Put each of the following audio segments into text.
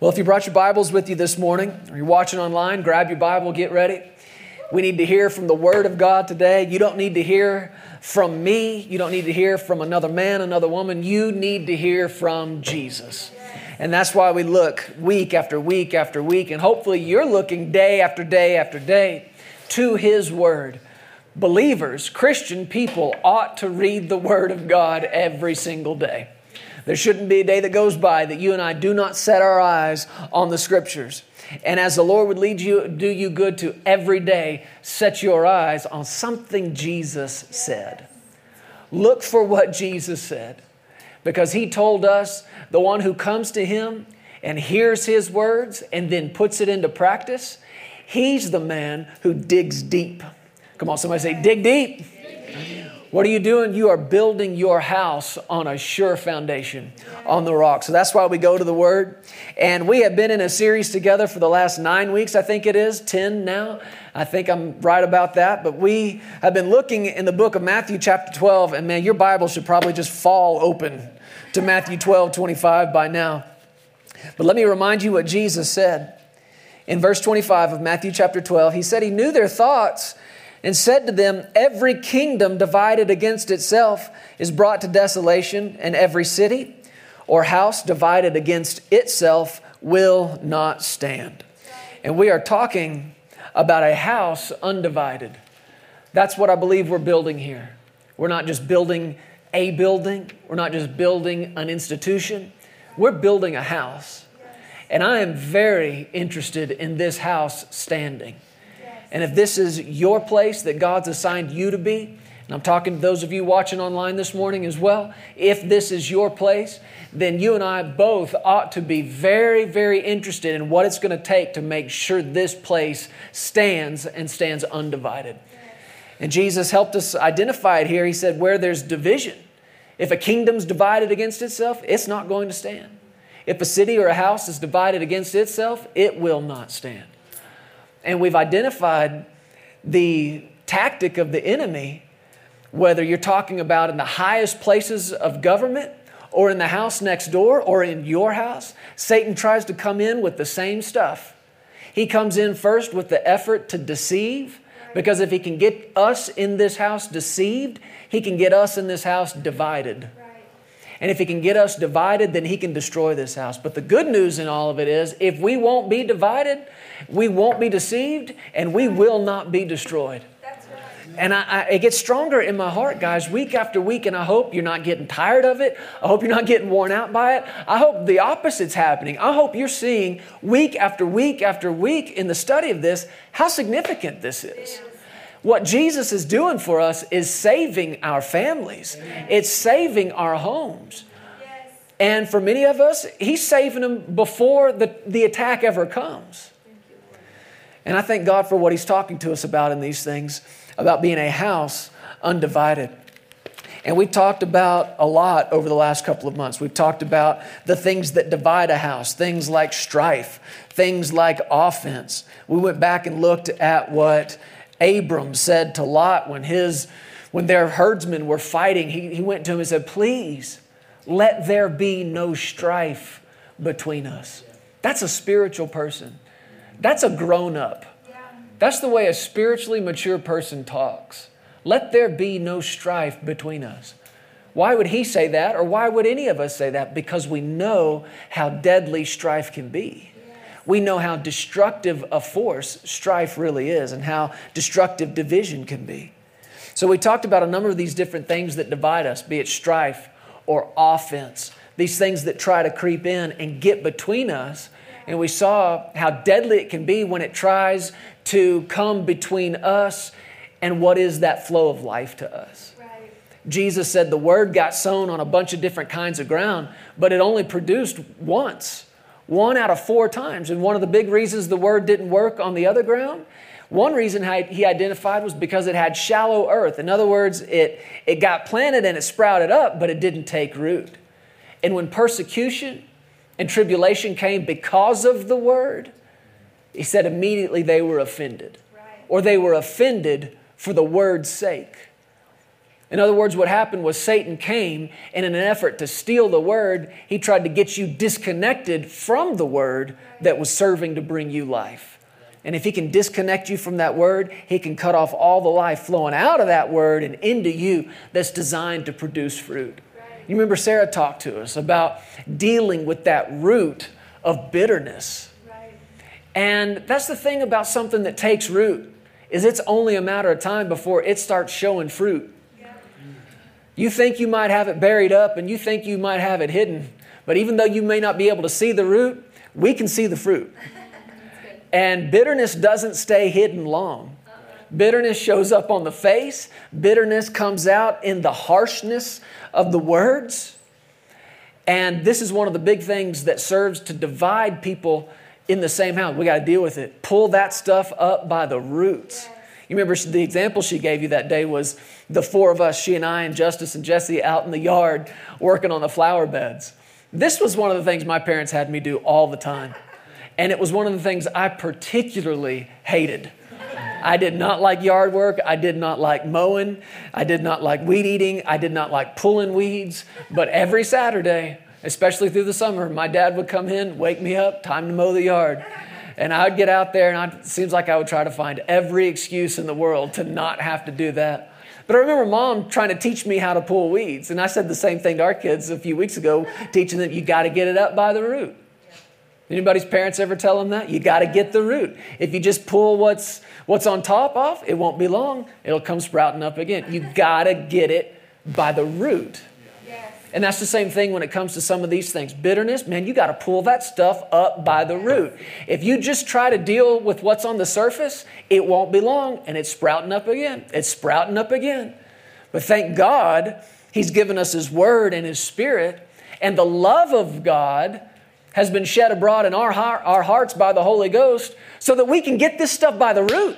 Well, if you brought your Bibles with you this morning, or you're watching online, grab your Bible, get ready. We need to hear from the Word of God today. You don't need to hear from me. You don't need to hear from another man, another woman. You need to hear from Jesus. And that's why we look week after week after week. And hopefully, you're looking day after day after day to His Word. Believers, Christian people, ought to read the Word of God every single day. There shouldn't be a day that goes by that you and I do not set our eyes on the Scriptures. And as the Lord would lead you, do you good to every day set your eyes on something Jesus said. Look for what Jesus said. Because he told us the one who comes to him and hears his words and then puts it into practice, he's the man who digs deep. Come on, somebody say, dig deep. What are you doing? You are building your house on a sure foundation, on the rock. So that's why we go to the Word. And we have been in a series together for the last nine weeks, I think it is, 10 now. I think I'm right about that. But we have been looking in the book of Matthew, chapter 12. And man, your Bible should probably just fall open to Matthew 12, 25 by now. But let me remind you what Jesus said. In verse 25 of Matthew chapter 12, he said he knew their thoughts and said to them, Every kingdom divided against itself is brought to desolation, and every city or house divided against itself will not stand. And we are talking about a house undivided. That's what I believe we're building here. We're not just building a building, we're not just building an institution, we're building a house. And I am very interested in this house standing. And if this is your place that God's assigned you to be, and I'm talking to those of you watching online this morning as well, if this is your place, then you and I both ought to be very, very interested in what it's going to take to make sure this place stands and stands undivided. And Jesus helped us identify it here. He said, where there's division, if a kingdom's divided against itself, it's not going to stand. If a city or a house is divided against itself, it will not stand. And we've identified the tactic of the enemy, whether you're talking about in the highest places of government or in the house next door or in your house. Satan tries to come in with the same stuff. He comes in first with the effort to deceive, because if he can get us in this house deceived, he can get us in this house divided. And if he can get us divided, then he can destroy this house. But the good news in all of it is if we won't be divided, we won't be deceived, and we will not be destroyed. And I, I, it gets stronger in my heart, guys, week after week. And I hope you're not getting tired of it. I hope you're not getting worn out by it. I hope the opposite's happening. I hope you're seeing week after week after week in the study of this how significant this is. What Jesus is doing for us is saving our families, it's saving our homes. And for many of us, He's saving them before the, the attack ever comes. And I thank God for what He's talking to us about in these things about being a house undivided. And we've talked about a lot over the last couple of months. We've talked about the things that divide a house, things like strife, things like offense. We went back and looked at what Abram said to Lot when his when their herdsmen were fighting, he, he went to him and said, Please, let there be no strife between us. That's a spiritual person. That's a grown up. That's the way a spiritually mature person talks. Let there be no strife between us. Why would he say that, or why would any of us say that? Because we know how deadly strife can be. We know how destructive a force strife really is and how destructive division can be. So, we talked about a number of these different things that divide us, be it strife or offense, these things that try to creep in and get between us and we saw how deadly it can be when it tries to come between us and what is that flow of life to us. Right. Jesus said the word got sown on a bunch of different kinds of ground, but it only produced once, one out of four times. And one of the big reasons the word didn't work on the other ground, one reason he identified was because it had shallow earth. In other words, it, it got planted and it sprouted up, but it didn't take root. And when persecution and tribulation came because of the word, he said immediately they were offended. Right. Or they were offended for the word's sake. In other words, what happened was Satan came, and in an effort to steal the word, he tried to get you disconnected from the word that was serving to bring you life. And if he can disconnect you from that word, he can cut off all the life flowing out of that word and into you that's designed to produce fruit. You remember Sarah talked to us about dealing with that root of bitterness. And that's the thing about something that takes root is it's only a matter of time before it starts showing fruit. You think you might have it buried up and you think you might have it hidden, but even though you may not be able to see the root, we can see the fruit. And bitterness doesn't stay hidden long. Bitterness shows up on the face, bitterness comes out in the harshness of the words. And this is one of the big things that serves to divide people in the same house. We got to deal with it. Pull that stuff up by the roots. You remember the example she gave you that day was the four of us, she and I, and Justice and Jesse, out in the yard working on the flower beds. This was one of the things my parents had me do all the time. And it was one of the things I particularly hated. I did not like yard work. I did not like mowing. I did not like weed eating. I did not like pulling weeds. But every Saturday, especially through the summer, my dad would come in, wake me up, time to mow the yard. And I would get out there, and it seems like I would try to find every excuse in the world to not have to do that. But I remember mom trying to teach me how to pull weeds. And I said the same thing to our kids a few weeks ago, teaching them you got to get it up by the root. Anybody's parents ever tell them that? You got to get the root. If you just pull what's what's on top off, it won't be long. It'll come sprouting up again. You got to get it by the root. And that's the same thing when it comes to some of these things. Bitterness, man, you got to pull that stuff up by the root. If you just try to deal with what's on the surface, it won't be long and it's sprouting up again. It's sprouting up again. But thank God, He's given us His Word and His Spirit, and the love of God has been shed abroad in our, our hearts by the Holy Ghost so that we can get this stuff by the root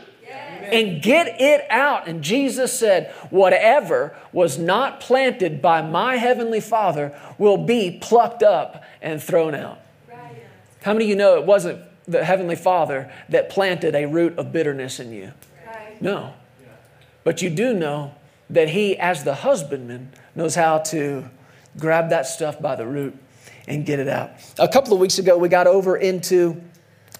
and get it out. And Jesus said, Whatever was not planted by my heavenly Father will be plucked up and thrown out. How many of you know it wasn't the heavenly Father that planted a root of bitterness in you? No. But you do know that He, as the husbandman, knows how to grab that stuff by the root and get it out. A couple of weeks ago, we got over into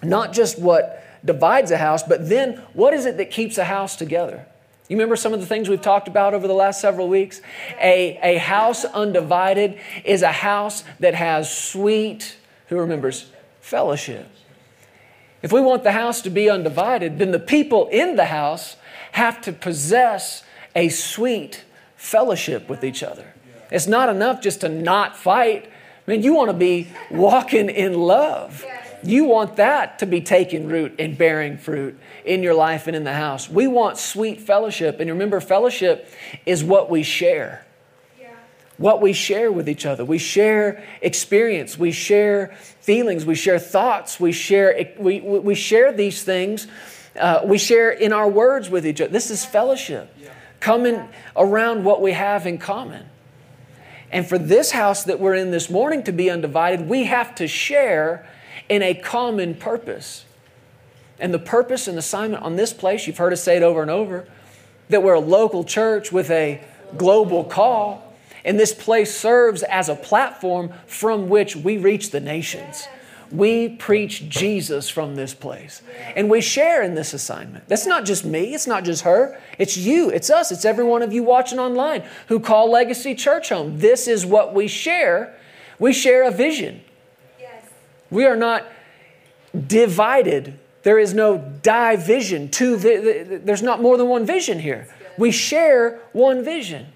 not just what divides a house, but then what is it that keeps a house together? You remember some of the things we've talked about over the last several weeks? A, a house undivided is a house that has sweet, who remembers, fellowship. If we want the house to be undivided, then the people in the house have to possess a sweet fellowship with each other. It's not enough just to not fight. I mean, you want to be walking in love. You want that to be taking root and bearing fruit in your life and in the house. We want sweet fellowship. And remember, fellowship is what we share. What we share with each other. We share experience. We share feelings. We share thoughts. We share, we, we share these things. Uh, we share in our words with each other. This is fellowship. Coming around what we have in common. And for this house that we're in this morning to be undivided, we have to share in a common purpose. And the purpose and assignment on this place, you've heard us say it over and over, that we're a local church with a global call. And this place serves as a platform from which we reach the nations. We preach Jesus from this place. And we share in this assignment. That's not just me, it's not just her, it's you, it's us, it's every one of you watching online who call Legacy Church home. This is what we share. We share a vision. We are not divided. There is no division. Two, there's not more than one vision here. We share one vision,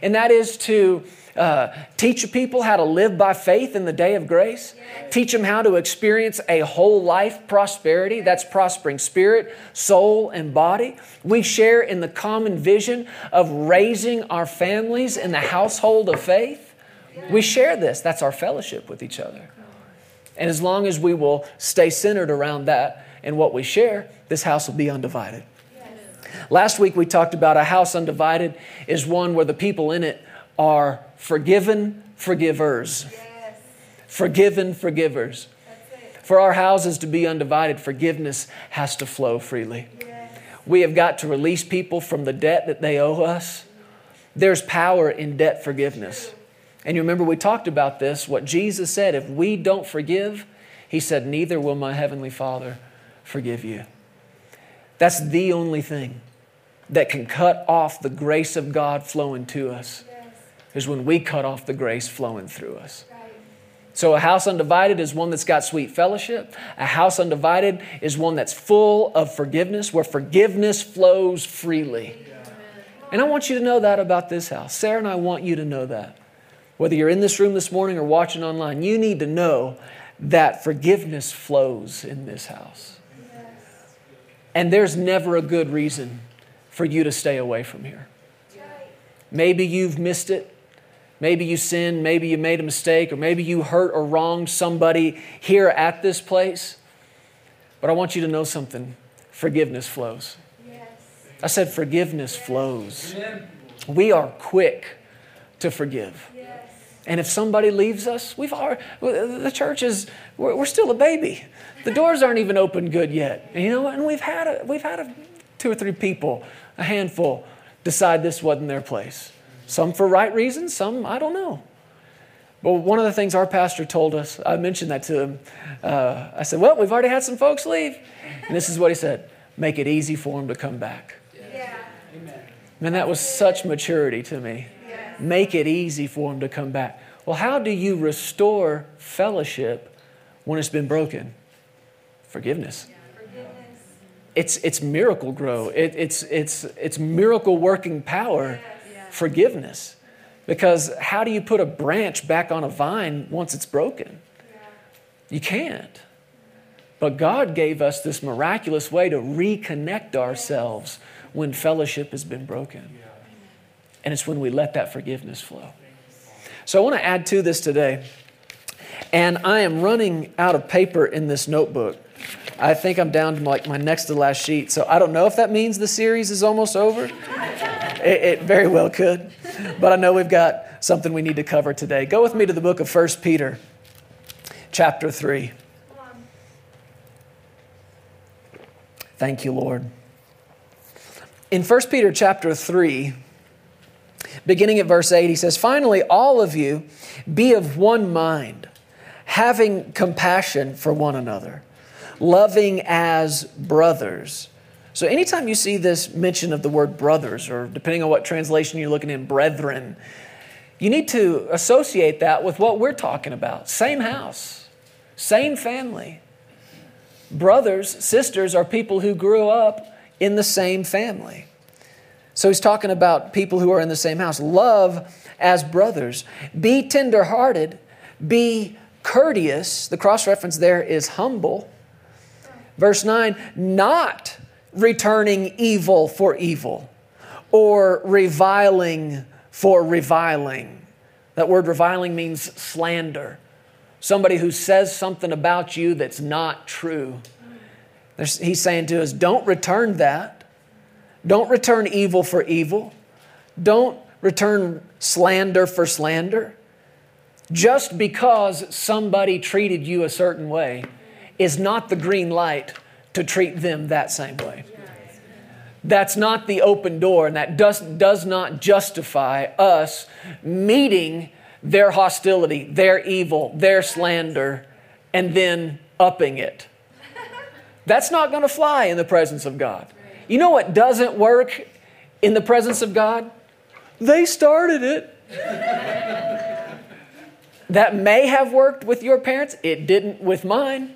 and that is to uh, teach people how to live by faith in the day of grace. Teach them how to experience a whole life prosperity. That's prospering spirit, soul, and body. We share in the common vision of raising our families in the household of faith. We share this. That's our fellowship with each other. And as long as we will stay centered around that and what we share, this house will be undivided. Yes. Last week we talked about a house undivided is one where the people in it are forgiven forgivers. Yes. Forgiven forgivers. For our houses to be undivided, forgiveness has to flow freely. Yes. We have got to release people from the debt that they owe us. There's power in debt forgiveness. And you remember we talked about this, what Jesus said if we don't forgive, he said, Neither will my heavenly Father forgive you. That's the only thing that can cut off the grace of God flowing to us, yes. is when we cut off the grace flowing through us. Right. So, a house undivided is one that's got sweet fellowship. A house undivided is one that's full of forgiveness, where forgiveness flows freely. Yeah. And I want you to know that about this house. Sarah and I want you to know that. Whether you're in this room this morning or watching online, you need to know that forgiveness flows in this house. And there's never a good reason for you to stay away from here. Maybe you've missed it. Maybe you sinned. Maybe you made a mistake. Or maybe you hurt or wronged somebody here at this place. But I want you to know something forgiveness flows. Yes. I said, forgiveness yes. flows. Amen. We are quick to forgive. And if somebody leaves us, we've already, the church is, we're, we're, still a baby. The doors aren't even open good yet. And you know, and we've had, a, we've had a, two or three people, a handful, decide this wasn't their place. Some for right reasons, some I don't know. But one of the things our pastor told us, I mentioned that to him. Uh, I said, Well, we've already had some folks leave. And this is what he said make it easy for them to come back. Yeah. Amen. Man, that was such maturity to me make it easy for them to come back. Well, how do you restore fellowship when it's been broken? Forgiveness. It's, it's miracle grow. It, it's, it's, it's miracle working power. Forgiveness. Because how do you put a branch back on a vine once it's broken? You can't. But God gave us this miraculous way to reconnect ourselves when fellowship has been broken. And it's when we let that forgiveness flow. So I want to add to this today. And I am running out of paper in this notebook. I think I'm down to like my next to last sheet. So I don't know if that means the series is almost over. it, it, very well could. But I know we've got something we need to cover today. Go with me to the book of 1 Peter, chapter 3. Thank you, Lord. In 1 Peter chapter 3, Beginning at verse 8, he says, Finally, all of you be of one mind, having compassion for one another, loving as brothers. So, anytime you see this mention of the word brothers, or depending on what translation you're looking in, brethren, you need to associate that with what we're talking about same house, same family. Brothers, sisters are people who grew up in the same family. So he's talking about people who are in the same house. Love as brothers. Be tenderhearted. Be courteous. The cross reference there is humble. Verse 9, not returning evil for evil or reviling for reviling. That word reviling means slander. Somebody who says something about you that's not true. he's saying to us, don't return that. Don't return evil for evil. Don't return slander for slander. Just because somebody treated you a certain way is not the green light to treat them that same way. That's not the open door, and that does, does not justify us meeting their hostility, their evil, their slander, and then upping it. That's not going to fly in the presence of God. You know what doesn't work in the presence of God? They started it. that may have worked with your parents, it didn't with mine.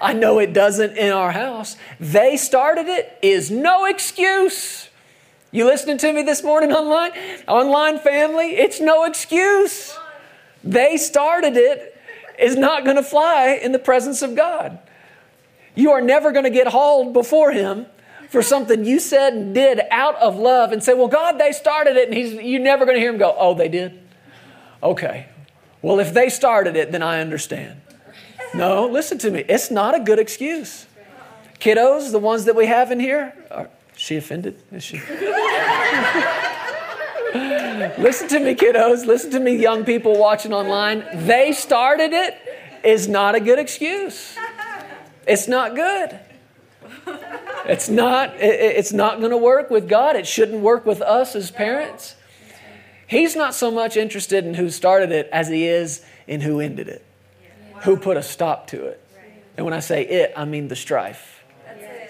I know it doesn't in our house. They started it is no excuse. You listening to me this morning online? Online family, it's no excuse. They started it is not going to fly in the presence of God. You are never going to get hauled before Him for something you said and did out of love and say, Well, God, they started it, and he's, you're never going to hear him go, Oh, they did? Okay. Well, if they started it, then I understand. No, listen to me. It's not a good excuse. Kiddos, the ones that we have in here, are she offended? Is she? listen to me, kiddos. Listen to me, young people watching online. They started it is not a good excuse. It's not good. It's not, it's not going to work with God. It shouldn't work with us as parents. He's not so much interested in who started it as he is in who ended it, who put a stop to it. And when I say it, I mean the strife,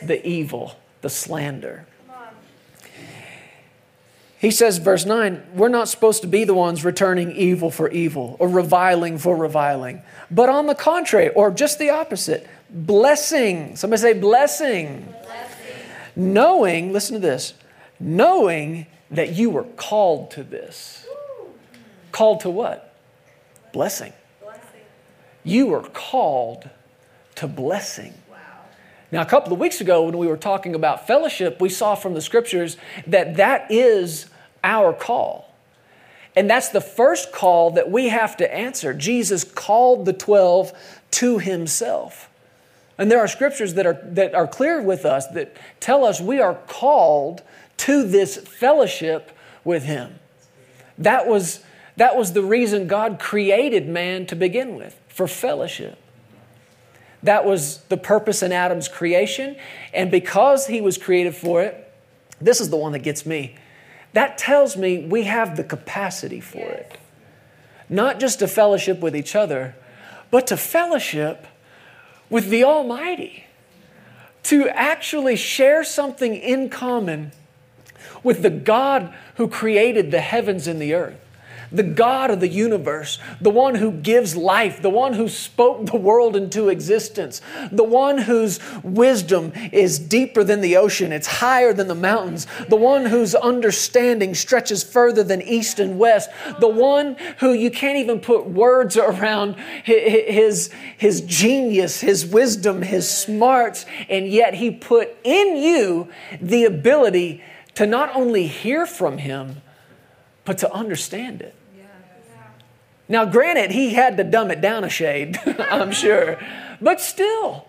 the evil, the slander. He says, verse 9, we're not supposed to be the ones returning evil for evil or reviling for reviling, but on the contrary, or just the opposite, blessing. Somebody say, blessing. blessing. Knowing, listen to this, knowing that you were called to this. Called to what? Blessing. blessing. You were called to blessing. Now, a couple of weeks ago, when we were talking about fellowship, we saw from the scriptures that that is our call. And that's the first call that we have to answer. Jesus called the 12 to himself. And there are scriptures that are, that are clear with us that tell us we are called to this fellowship with him. That was, that was the reason God created man to begin with, for fellowship. That was the purpose in Adam's creation. And because he was created for it, this is the one that gets me. That tells me we have the capacity for it. Not just to fellowship with each other, but to fellowship with the Almighty. To actually share something in common with the God who created the heavens and the earth the God of the universe, the one who gives life, the one who spoke the world into existence, the one whose wisdom is deeper than the ocean, it's higher than the mountains, the one whose understanding stretches further than east and west, the one who you can't even put words around his, his genius, his wisdom, his smarts, and yet he put in you the ability to not only hear from him, but to understand it. Now, granted, he had to dumb it down a shade, I'm sure, but still,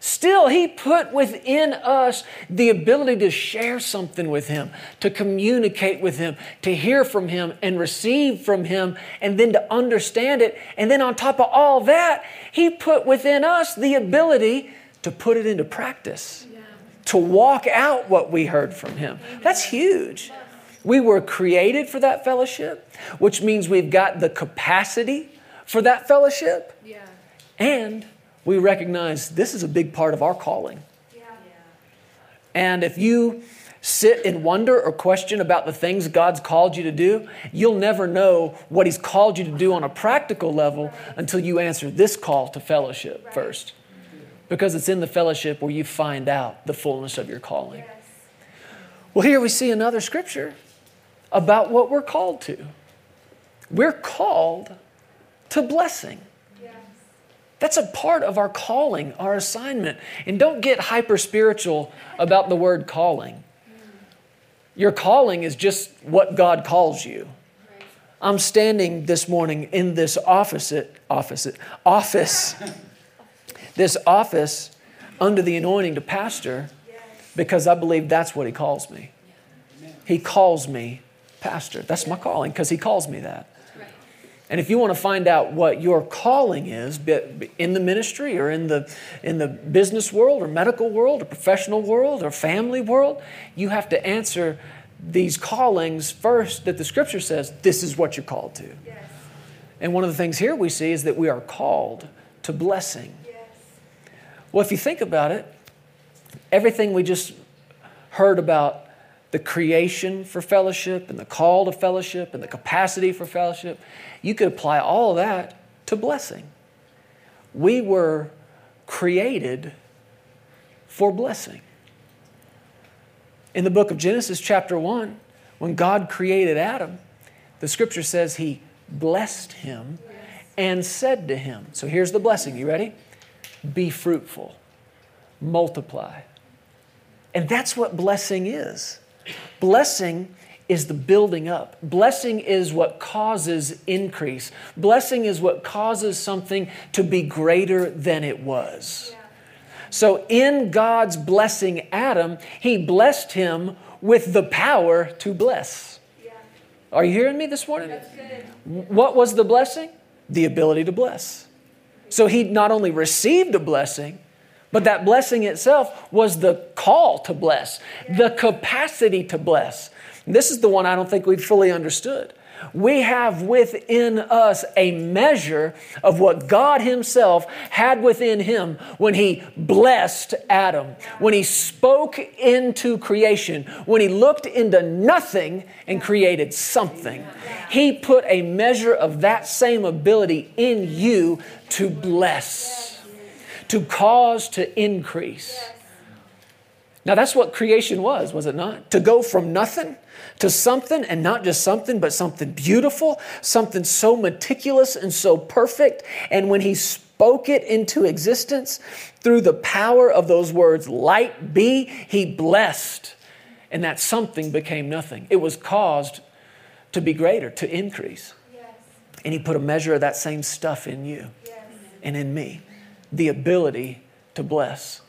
still, he put within us the ability to share something with him, to communicate with him, to hear from him and receive from him, and then to understand it. And then, on top of all that, he put within us the ability to put it into practice, yeah. to walk out what we heard from him. That's huge. We were created for that fellowship, which means we've got the capacity for that fellowship. Yeah. And we recognize this is a big part of our calling. Yeah. And if you sit and wonder or question about the things God's called you to do, you'll never know what He's called you to do on a practical level until you answer this call to fellowship right. first. Because it's in the fellowship where you find out the fullness of your calling. Yes. Well, here we see another scripture about what we're called to. We're called to blessing. That's a part of our calling, our assignment. And don't get hyper spiritual about the word calling. Your calling is just what God calls you. I'm standing this morning in this office, office, office, this office under the anointing to pastor because I believe that's what He calls me. He calls me pastor. That's my calling because he calls me that. And if you want to find out what your calling is in the ministry or in the, in the business world or medical world or professional world or family world, you have to answer these callings first that the scripture says this is what you're called to. Yes. And one of the things here we see is that we are called to blessing. Yes. Well, if you think about it, everything we just heard about the creation for fellowship and the call to fellowship and the capacity for fellowship, you could apply all of that to blessing. We were created for blessing. In the book of Genesis, chapter 1, when God created Adam, the scripture says he blessed him and said to him, So here's the blessing. You ready? Be fruitful, multiply. And that's what blessing is. Blessing is the building up. Blessing is what causes increase. Blessing is what causes something to be greater than it was. So, in God's blessing Adam, He blessed him with the power to bless. Are you hearing me this morning? What was the blessing? The ability to bless. So, he not only received a blessing, but that blessing itself was the call to bless, the capacity to bless. This is the one I don't think we've fully understood. we have within us a measure of what God Himself had within Him when He blessed Adam, when He spoke into creation, when He looked into nothing and created something. He put a measure of that same ability in you to bless, to cause to increase. Now, that's what creation was, was it not? To go from nothing to something, and not just something, but something beautiful, something so meticulous and so perfect. And when he spoke it into existence through the power of those words, light be, he blessed. And that something became nothing. It was caused to be greater, to increase. Yes. And he put a measure of that same stuff in you yes. and in me the ability to bless.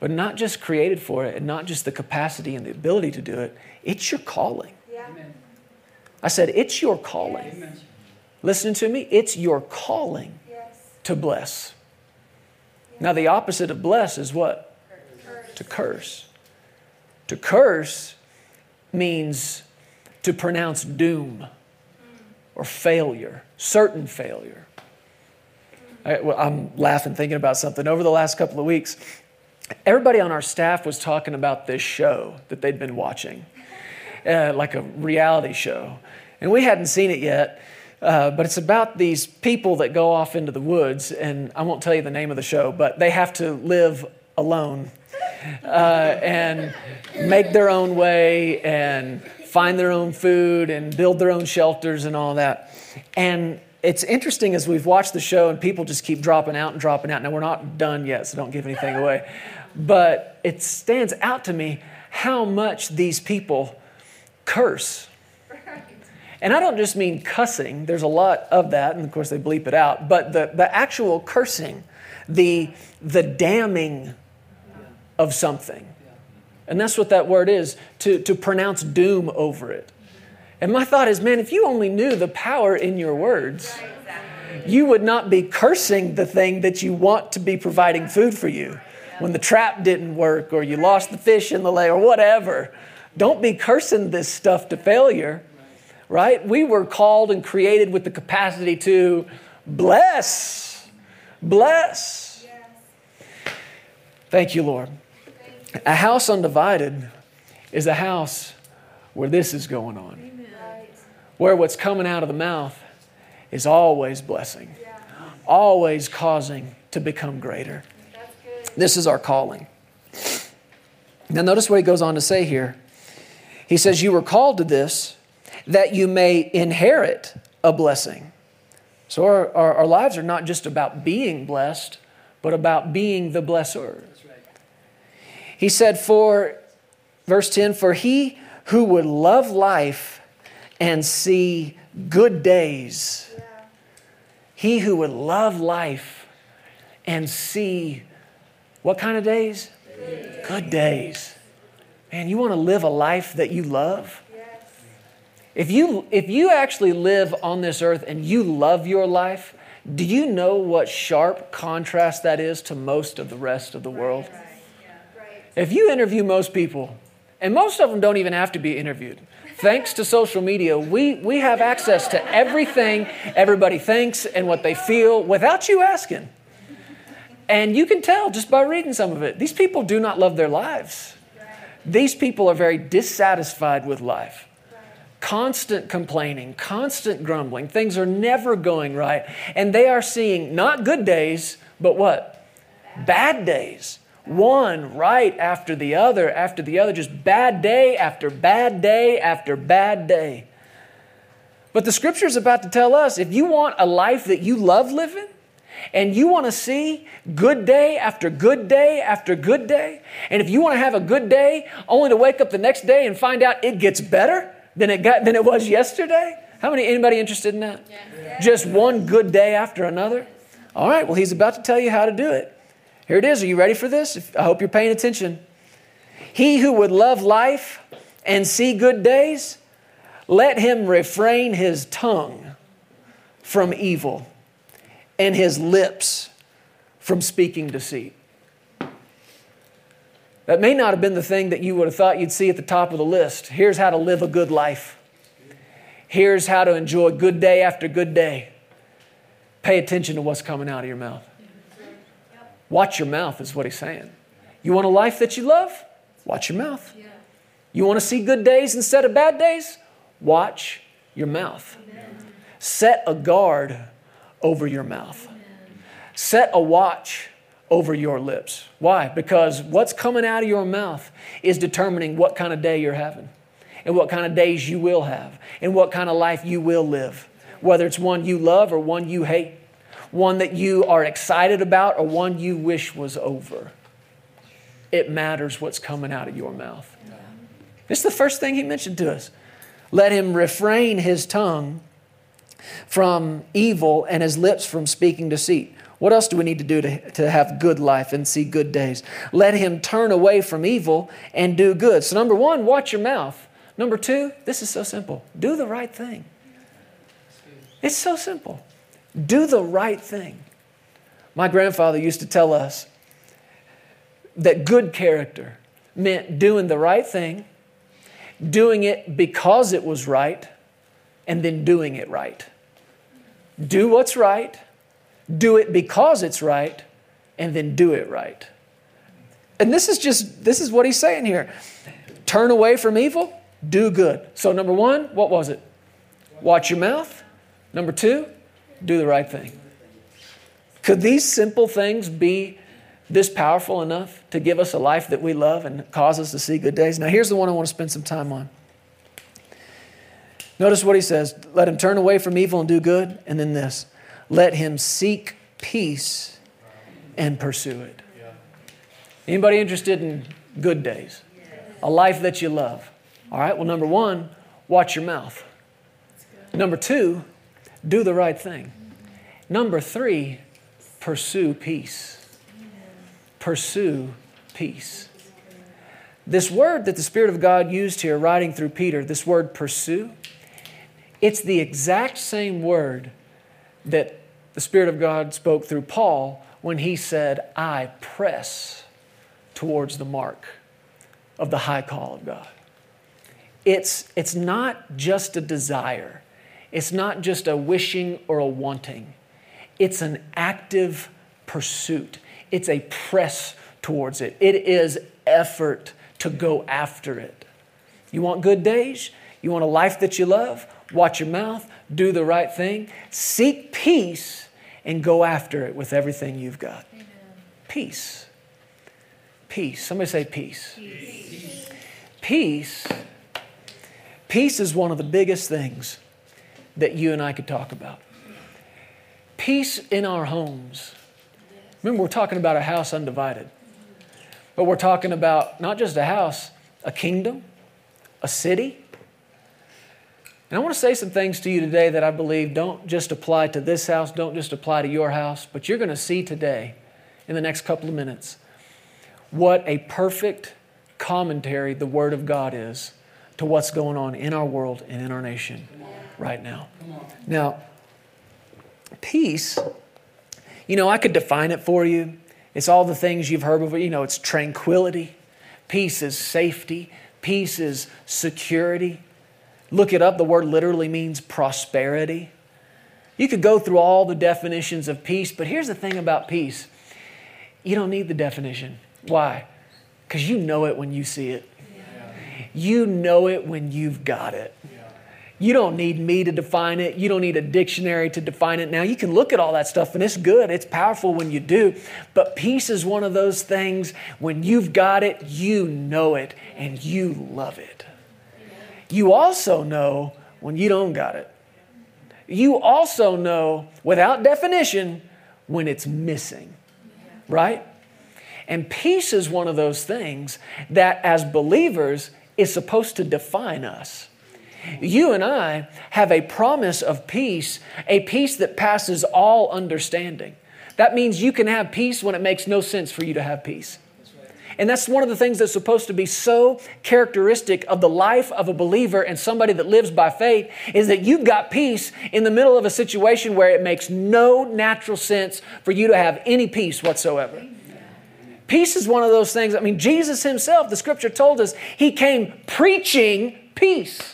But not just created for it, and not just the capacity and the ability to do it, it's your calling. Yeah. I said, It's your calling. Yes. Listen to me, it's your calling yes. to bless. Yes. Now, the opposite of bless is what? Curse. To curse. To curse means to pronounce doom mm. or failure, certain failure. I, am laughing thinking about something. Over the last couple of weeks, everybody on our staff was talking about this show that they'd been watching uh, like a reality show. And we hadn't seen it yet, uh, but it's about these people that go off into the woods, and I won't tell you the name of the show, but they have to live alone uh, and make their own way and find their own food and build their own shelters and all that. And it's interesting as we've watched the show and people just keep dropping out and dropping out. Now, we're not done yet, so don't give anything away. But it stands out to me how much these people curse. And I don't just mean cussing, there's a lot of that, and of course they bleep it out, but the, the actual cursing, the, the damning of something. And that's what that word is to, to pronounce doom over it. And my thought is, man, if you only knew the power in your words, you would not be cursing the thing that you want to be providing food for you when the trap didn't work or you lost the fish in the lake or whatever. Don't be cursing this stuff to failure, right? We were called and created with the capacity to bless. Bless. Thank you, Lord. A house undivided is a house where this is going on, where what's coming out of the mouth is always blessing, always causing to become greater. This is our calling. Now, notice what he goes on to say here. He says, You were called to this that you may inherit a blessing. So our, our, our lives are not just about being blessed, but about being the blesser. Right. He said, For, verse 10, for he who would love life and see good days, yeah. he who would love life and see what kind of days? days. Good days. Man, you want to live a life that you love? If you, if you actually live on this earth and you love your life, do you know what sharp contrast that is to most of the rest of the world? If you interview most people, and most of them don't even have to be interviewed, thanks to social media, we, we have access to everything everybody thinks and what they feel without you asking. And you can tell just by reading some of it. These people do not love their lives. These people are very dissatisfied with life. Constant complaining, constant grumbling. Things are never going right. And they are seeing not good days, but what? Bad days. One right after the other, after the other, just bad day after bad day after bad day. But the scripture is about to tell us if you want a life that you love living, and you want to see good day after good day after good day, and if you want to have a good day only to wake up the next day and find out it gets better than it got than it was yesterday, how many anybody interested in that? Yeah. Just one good day after another? All right, well he's about to tell you how to do it. Here it is. Are you ready for this? I hope you're paying attention. He who would love life and see good days, let him refrain his tongue from evil and his lips from speaking deceit. That may not have been the thing that you would have thought you'd see at the top of the list. Here's how to live a good life. Here's how to enjoy good day after good day. Pay attention to what's coming out of your mouth. Watch your mouth, is what he's saying. You want a life that you love? Watch your mouth. You want to see good days instead of bad days? Watch your mouth. Set a guard over your mouth. Set a watch over your lips. Why? Because what's coming out of your mouth is determining what kind of day you're having, and what kind of days you will have, and what kind of life you will live, whether it's one you love or one you hate, one that you are excited about or one you wish was over. It matters what's coming out of your mouth. This is the first thing he mentioned to us. Let him refrain his tongue from evil and his lips from speaking deceit. What else do we need to do to, to have good life and see good days? Let him turn away from evil and do good. So, number one, watch your mouth. Number two, this is so simple do the right thing. It's so simple. Do the right thing. My grandfather used to tell us that good character meant doing the right thing, doing it because it was right, and then doing it right. Do what's right, do it because it's right, and then do it right. And this is just, this is what he's saying here. Turn away from evil, do good. So, number one, what was it? Watch your mouth. Number two, do the right thing. Could these simple things be this powerful enough to give us a life that we love and cause us to see good days? Now, here's the one I want to spend some time on. Notice what he says let him turn away from evil and do good. And then this let him seek peace and pursue it. Anybody interested in good days? A life that you love? All right, well, number one, watch your mouth. Number two, do the right thing. Number three, pursue peace. Pursue peace. This word that the Spirit of God used here, writing through Peter, this word pursue, it's the exact same word that the Spirit of God spoke through Paul when he said, I press towards the mark of the high call of God. It's, it's not just a desire, it's not just a wishing or a wanting, it's an active pursuit, it's a press towards it. It is effort to go after it. You want good days? You want a life that you love? Watch your mouth, do the right thing, seek peace, and go after it with everything you've got. Amen. Peace. Peace. Somebody say peace. peace. Peace. Peace is one of the biggest things that you and I could talk about. Peace in our homes. Remember, we're talking about a house undivided. But we're talking about not just a house, a kingdom, a city, and I want to say some things to you today that I believe don't just apply to this house, don't just apply to your house, but you're going to see today in the next couple of minutes what a perfect commentary the Word of God is to what's going on in our world and in our nation right now. Now, peace, you know, I could define it for you. It's all the things you've heard before. You know, it's tranquility, peace is safety, peace is security. Look it up, the word literally means prosperity. You could go through all the definitions of peace, but here's the thing about peace you don't need the definition. Why? Because you know it when you see it. You know it when you've got it. You don't need me to define it. You don't need a dictionary to define it. Now, you can look at all that stuff and it's good. It's powerful when you do. But peace is one of those things when you've got it, you know it, and you love it. You also know when you don't got it. You also know, without definition, when it's missing, right? And peace is one of those things that, as believers, is supposed to define us. You and I have a promise of peace, a peace that passes all understanding. That means you can have peace when it makes no sense for you to have peace. And that's one of the things that's supposed to be so characteristic of the life of a believer and somebody that lives by faith is that you've got peace in the middle of a situation where it makes no natural sense for you to have any peace whatsoever. Peace is one of those things. I mean, Jesus himself, the scripture told us, he came preaching peace.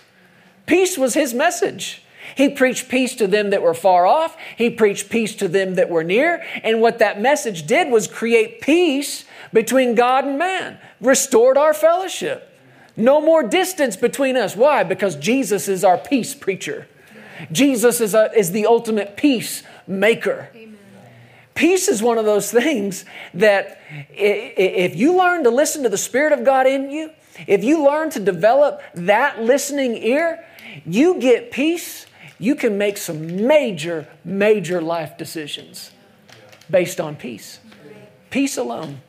Peace was his message. He preached peace to them that were far off. He preached peace to them that were near. And what that message did was create peace between God and man, restored our fellowship. No more distance between us. Why? Because Jesus is our peace preacher. Jesus is, a, is the ultimate peace maker. Amen. Peace is one of those things that if you learn to listen to the Spirit of God in you, if you learn to develop that listening ear, you get peace. You can make some major, major life decisions based on peace. Peace alone.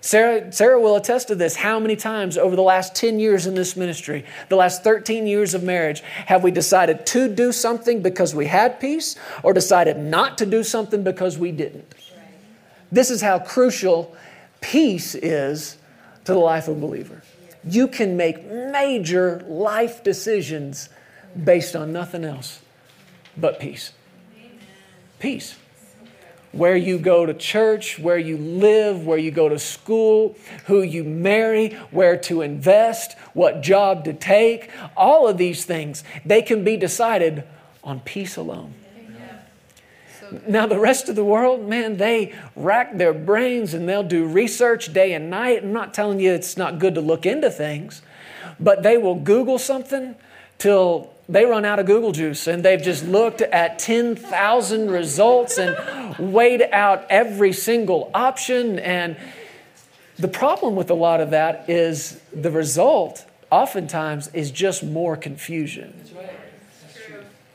Sarah, Sarah will attest to this. How many times over the last 10 years in this ministry, the last 13 years of marriage, have we decided to do something because we had peace or decided not to do something because we didn't? This is how crucial peace is to the life of a believer. You can make major life decisions based on nothing else but peace. Peace where you go to church, where you live, where you go to school, who you marry, where to invest, what job to take, all of these things, they can be decided on peace alone. Now, the rest of the world, man, they rack their brains and they'll do research day and night. I'm not telling you it's not good to look into things, but they will Google something till they run out of Google juice and they've just looked at 10,000 results and weighed out every single option. And the problem with a lot of that is the result oftentimes is just more confusion.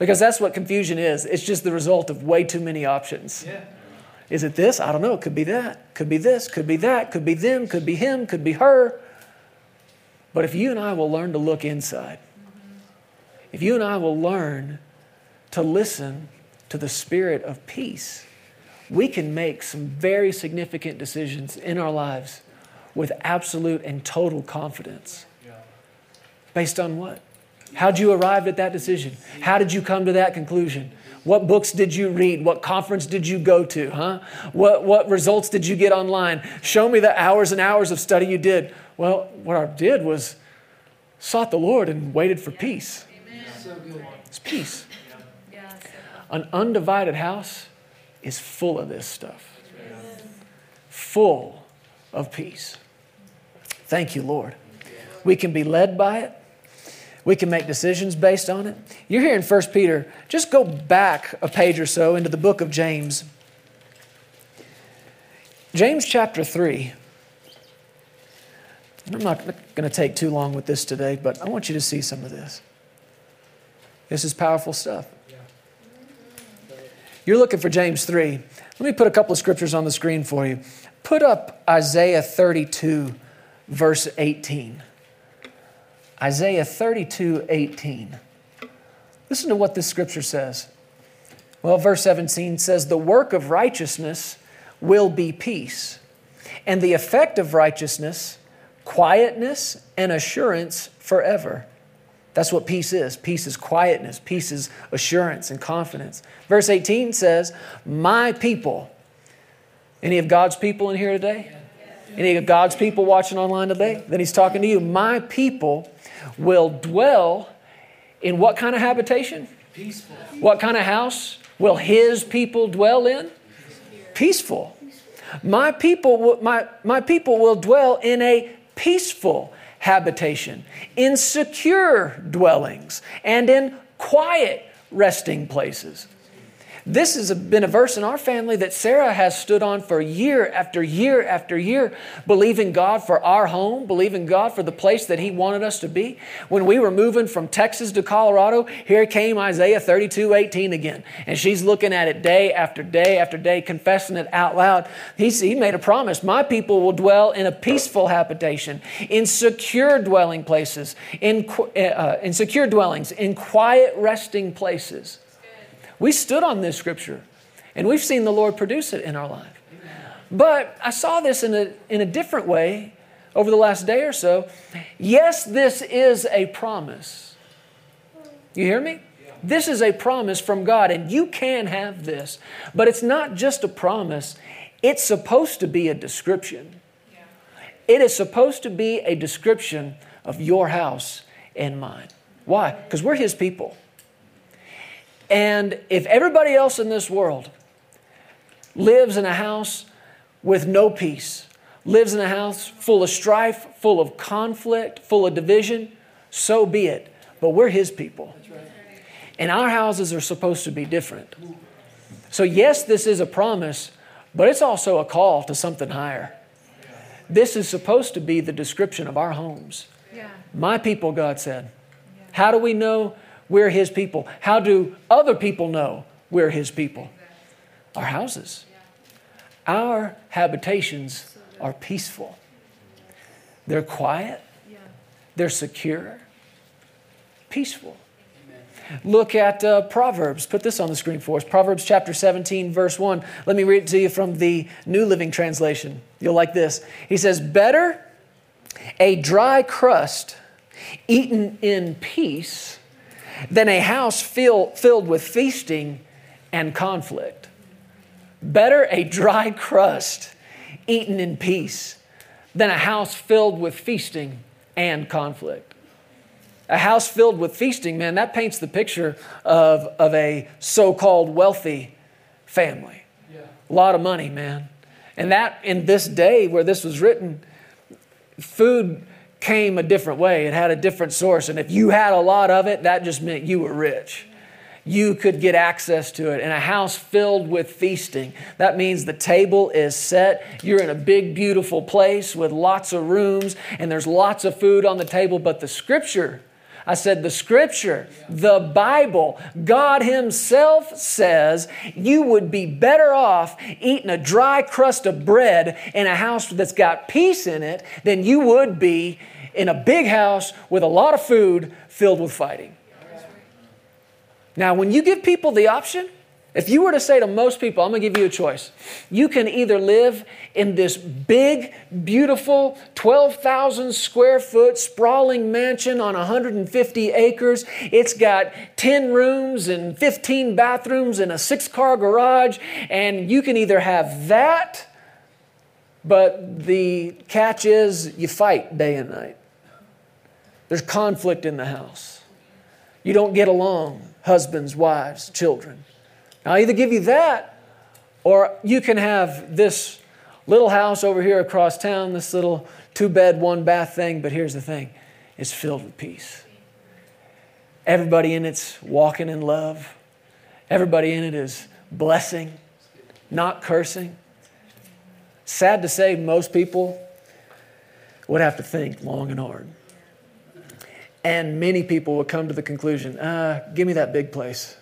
Because that's what confusion is. It's just the result of way too many options. Is it this? I don't know. It could be that. Could be this. Could be that. Could be them. Could be him. Could be her. But if you and I will learn to look inside, if you and I will learn to listen to the spirit of peace, we can make some very significant decisions in our lives with absolute and total confidence. Based on what? How'd you arrive at that decision? How did you come to that conclusion? What books did you read? What conference did you go to? Huh? What, what results did you get online? Show me the hours and hours of study you did. Well, what I did was sought the Lord and waited for peace. It's peace. An undivided house is full of this stuff, full of peace. Thank you, Lord. We can be led by it. We can make decisions based on it. You're here in 1 Peter. Just go back a page or so into the book of James. James chapter 3. I'm not going to take too long with this today, but I want you to see some of this. This is powerful stuff. You're looking for James 3. Let me put a couple of scriptures on the screen for you. Put up Isaiah 32, verse 18. Isaiah 32, 18. Listen to what this scripture says. Well, verse 17 says, The work of righteousness will be peace, and the effect of righteousness, quietness and assurance forever. That's what peace is. Peace is quietness, peace is assurance and confidence. Verse 18 says, My people. Any of God's people in here today? Any of God's people watching online today? Then he's talking to you. My people will dwell in what kind of habitation? Peaceful. What kind of house will his people dwell in? Peaceful. My people, my, my people will dwell in a peaceful habitation, in secure dwellings, and in quiet resting places. This has been a verse in our family that Sarah has stood on for year after year after year, believing God for our home, believing God for the place that He wanted us to be. When we were moving from Texas to Colorado, here came Isaiah 32 18 again. And she's looking at it day after day after day, confessing it out loud. He, he made a promise My people will dwell in a peaceful habitation, in secure dwelling places, in, uh, in secure dwellings, in quiet resting places. We stood on this scripture and we've seen the Lord produce it in our life. But I saw this in a, in a different way over the last day or so. Yes, this is a promise. You hear me? This is a promise from God, and you can have this. But it's not just a promise, it's supposed to be a description. It is supposed to be a description of your house and mine. Why? Because we're His people. And if everybody else in this world lives in a house with no peace, lives in a house full of strife, full of conflict, full of division, so be it. But we're His people. And our houses are supposed to be different. So, yes, this is a promise, but it's also a call to something higher. This is supposed to be the description of our homes. Yeah. My people, God said. Yeah. How do we know we're His people? How do other people know we're His people? Our houses. Our habitations are peaceful, they're quiet, they're secure, peaceful. Look at uh, Proverbs. Put this on the screen for us. Proverbs chapter 17, verse 1. Let me read it to you from the New Living Translation. You'll like this. He says, Better a dry crust eaten in peace than a house fill, filled with feasting and conflict. Better a dry crust eaten in peace than a house filled with feasting and conflict. A house filled with feasting, man, that paints the picture of, of a so called wealthy family. Yeah. A lot of money, man. And that in this day where this was written, food came a different way. It had a different source. And if you had a lot of it, that just meant you were rich. You could get access to it. In a house filled with feasting, that means the table is set. You're in a big, beautiful place with lots of rooms, and there's lots of food on the table. But the scripture, I said, the scripture, the Bible, God Himself says you would be better off eating a dry crust of bread in a house that's got peace in it than you would be in a big house with a lot of food filled with fighting. Now, when you give people the option, if you were to say to most people, I'm going to give you a choice. You can either live in this big, beautiful, 12,000 square foot sprawling mansion on 150 acres. It's got 10 rooms and 15 bathrooms and a six car garage. And you can either have that, but the catch is you fight day and night. There's conflict in the house. You don't get along, husbands, wives, children. I'll either give you that, or you can have this little house over here across town, this little two bed, one bath thing, but here's the thing it's filled with peace. Everybody in it's walking in love, everybody in it is blessing, not cursing. Sad to say, most people would have to think long and hard. And many people would come to the conclusion, uh, give me that big place.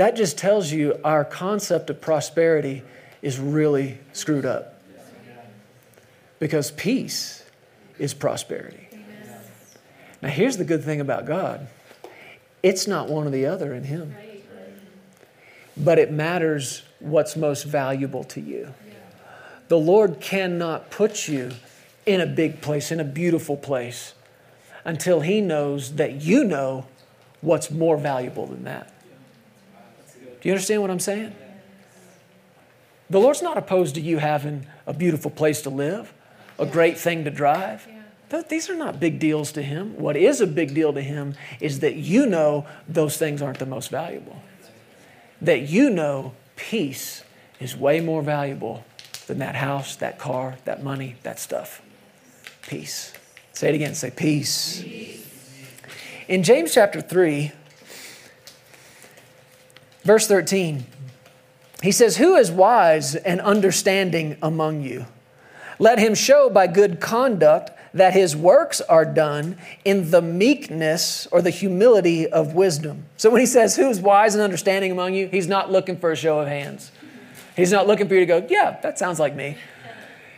That just tells you our concept of prosperity is really screwed up. Because peace is prosperity. Now, here's the good thing about God it's not one or the other in Him, but it matters what's most valuable to you. The Lord cannot put you in a big place, in a beautiful place until He knows that you know what's more valuable than that. Do you understand what I'm saying? The Lord's not opposed to you having a beautiful place to live, a great thing to drive. These are not big deals to Him. What is a big deal to Him is that you know those things aren't the most valuable. That you know peace is way more valuable than that house, that car, that money, that stuff. Peace. Say it again. Say peace. peace. In James chapter 3, verse 13, he says, Who is wise and understanding among you? Let him show by good conduct that his works are done in the meekness or the humility of wisdom. So when he says, Who's wise and understanding among you? He's not looking for a show of hands. He's not looking for you to go, Yeah, that sounds like me.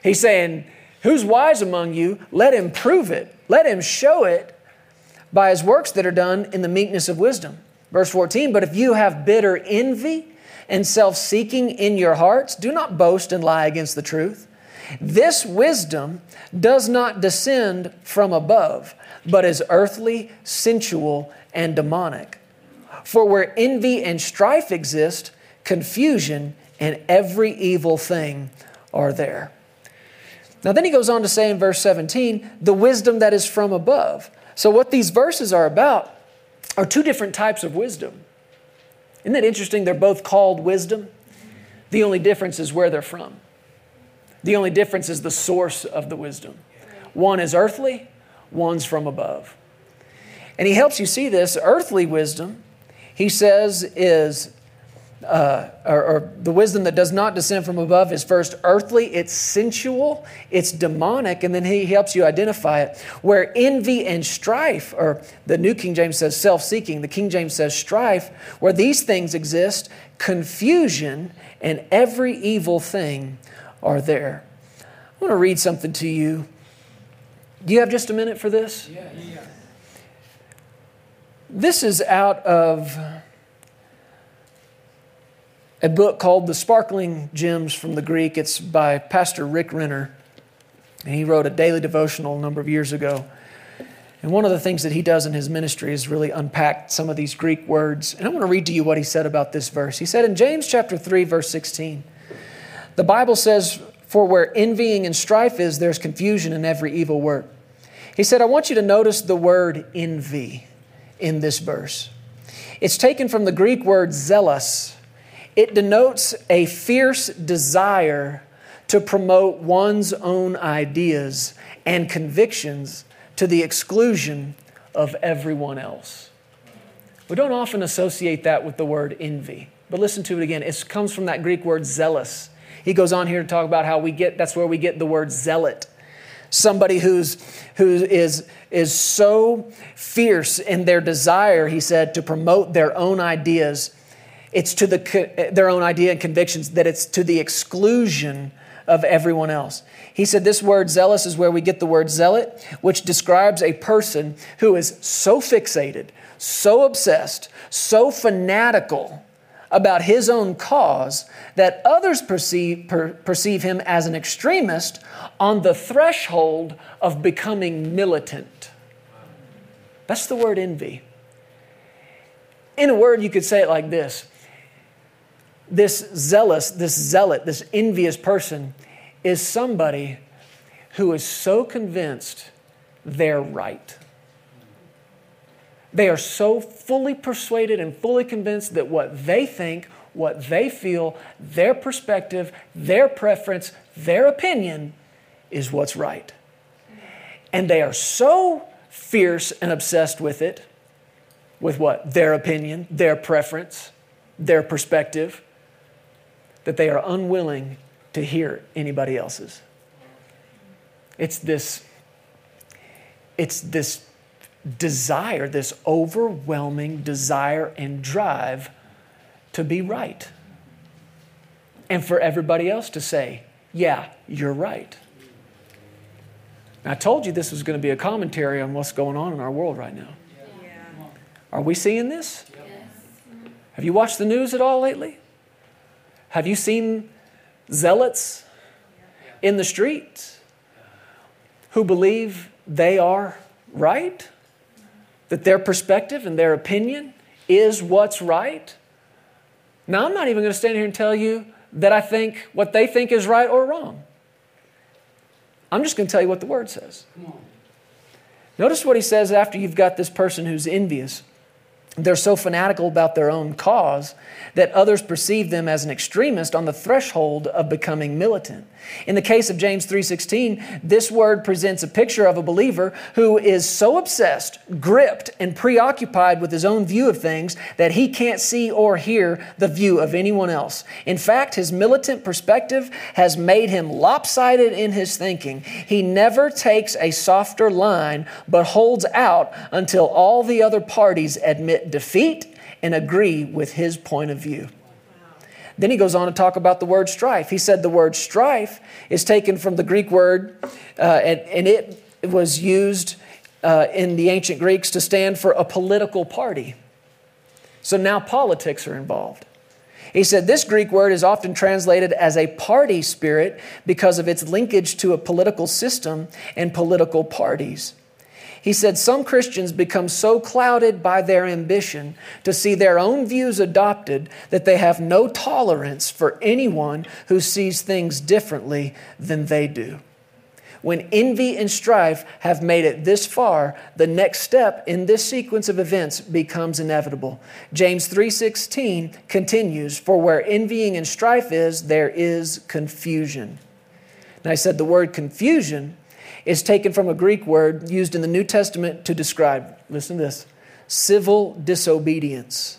He's saying, Who's wise among you? Let him prove it. Let him show it by his works that are done in the meekness of wisdom. Verse 14, but if you have bitter envy and self seeking in your hearts, do not boast and lie against the truth. This wisdom does not descend from above, but is earthly, sensual, and demonic. For where envy and strife exist, confusion and every evil thing are there. Now, then he goes on to say in verse 17, the wisdom that is from above. So, what these verses are about are two different types of wisdom. Isn't that interesting? They're both called wisdom. The only difference is where they're from. The only difference is the source of the wisdom. One is earthly, one's from above. And he helps you see this. Earthly wisdom, he says, is uh, or, or, the wisdom that does not descend from above is first earthly, it's sensual, it's demonic, and then he helps you identify it. Where envy and strife, or the New King James says self seeking, the King James says strife, where these things exist, confusion and every evil thing are there. I want to read something to you. Do you have just a minute for this? Yeah. yeah. This is out of a book called The Sparkling Gems from the Greek. It's by Pastor Rick Renner. And he wrote a daily devotional a number of years ago. And one of the things that he does in his ministry is really unpack some of these Greek words. And I want to read to you what he said about this verse. He said in James chapter 3 verse 16, the Bible says, "For where envying and strife is, there's confusion in every evil work." He said, "I want you to notice the word envy in this verse. It's taken from the Greek word zelos, it denotes a fierce desire to promote one's own ideas and convictions to the exclusion of everyone else. We don't often associate that with the word envy, but listen to it again. It comes from that Greek word zelos. He goes on here to talk about how we get that's where we get the word zealot. Somebody who's who is is so fierce in their desire, he said, to promote their own ideas it's to the, their own idea and convictions, that it's to the exclusion of everyone else. He said this word zelos is where we get the word zealot, which describes a person who is so fixated, so obsessed, so fanatical about his own cause that others perceive, per, perceive him as an extremist on the threshold of becoming militant. That's the word envy. In a word, you could say it like this this zealous, this zealot, this envious person is somebody who is so convinced they're right. They are so fully persuaded and fully convinced that what they think, what they feel, their perspective, their preference, their opinion is what's right. And they are so fierce and obsessed with it, with what? Their opinion, their preference, their perspective, that they are unwilling to hear anybody else's. It's this, it's this desire, this overwhelming desire and drive to be right. And for everybody else to say, yeah, you're right. I told you this was going to be a commentary on what's going on in our world right now. Yeah. Are we seeing this? Yes. Have you watched the news at all lately? Have you seen zealots in the street who believe they are right? That their perspective and their opinion is what's right? Now, I'm not even going to stand here and tell you that I think what they think is right or wrong. I'm just going to tell you what the word says. Notice what he says after you've got this person who's envious they're so fanatical about their own cause that others perceive them as an extremist on the threshold of becoming militant. In the case of James 3:16, this word presents a picture of a believer who is so obsessed, gripped, and preoccupied with his own view of things that he can't see or hear the view of anyone else. In fact, his militant perspective has made him lopsided in his thinking. He never takes a softer line but holds out until all the other parties admit defeat and agree with his point of view. Then he goes on to talk about the word strife. He said the word strife is taken from the Greek word, uh, and, and, it was used uh, in the ancient Greeks to stand for a political party. So now politics are involved. He said this Greek word is often translated as a party spirit because of its linkage to a political system and political parties. He said some Christians become so clouded by their ambition to see their own views adopted that they have no tolerance for anyone who sees things differently than they do. When envy and strife have made it this far, the next step in this sequence of events becomes inevitable. James 3:16 continues, "For where envying and strife is, there is confusion." And I said the word confusion is taken from a Greek word used in the New Testament to describe, listen to this, civil disobedience,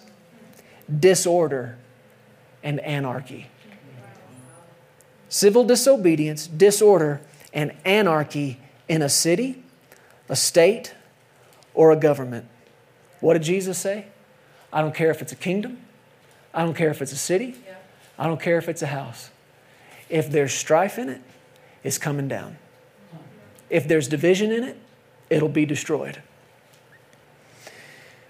disorder, and anarchy. Civil disobedience, disorder, and anarchy in a city, a state, or a government. What did Jesus say? I don't care if it's a kingdom, I don't care if it's a city, I don't care if it's a house. If there's strife in it, it's coming down. If there's division in it, it'll be destroyed.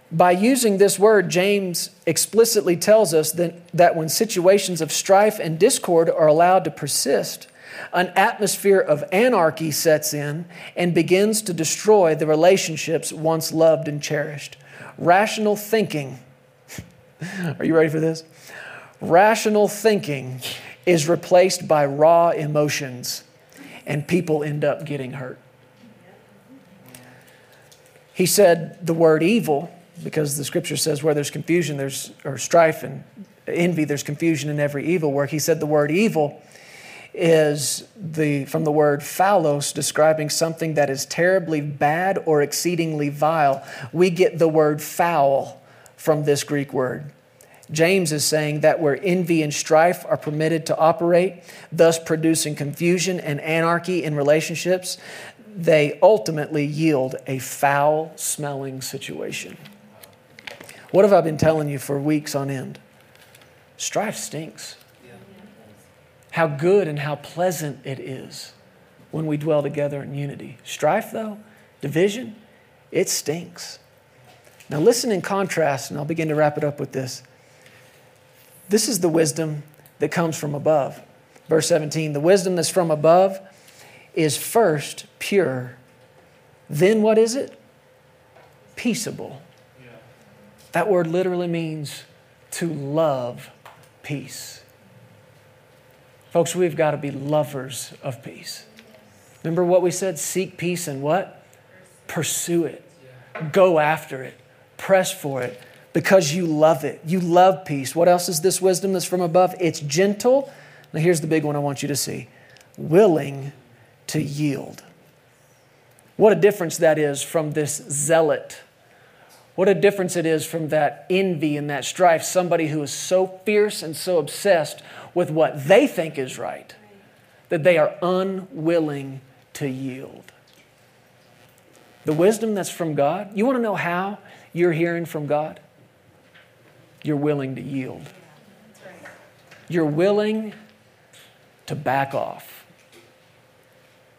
By using this word, James explicitly tells us that, that when situations of strife and discord are allowed to persist, an atmosphere of anarchy sets in and begins to destroy the relationships once loved and cherished. Rational thinking, are you ready for this? Rational thinking is replaced by raw emotions, and people end up getting hurt. He said the word evil because the scripture says where there's confusion, there's or strife and envy, there's confusion in every evil work. He said the word evil is the from the word phaulos describing something that is terribly bad or exceedingly vile. We get the word foul from this Greek word. James is saying that where envy and strife are permitted to operate, thus producing confusion and anarchy in relationships, they ultimately yield a foul smelling situation. What have I been telling you for weeks on end? Strife stinks. How good and how pleasant it is when we dwell together in unity. Strife, though, division, it stinks. Now, listen in contrast, and I'll begin to wrap it up with this. This is the wisdom that comes from above. Verse 17 the wisdom that's from above is first pure, then what is it? Peaceable. That word literally means to love peace. Folks, we've got to be lovers of peace. Remember what we said? Seek peace and what? Pursue it. Go after it. Press for it because you love it. You love peace. What else is this wisdom that's from above? It's gentle. Now, here's the big one I want you to see willing to yield. What a difference that is from this zealot. What a difference it is from that envy and that strife. Somebody who is so fierce and so obsessed with what they think is right that they are unwilling to yield. The wisdom that's from God, you want to know how you're hearing from God? You're willing to yield. You're willing to back off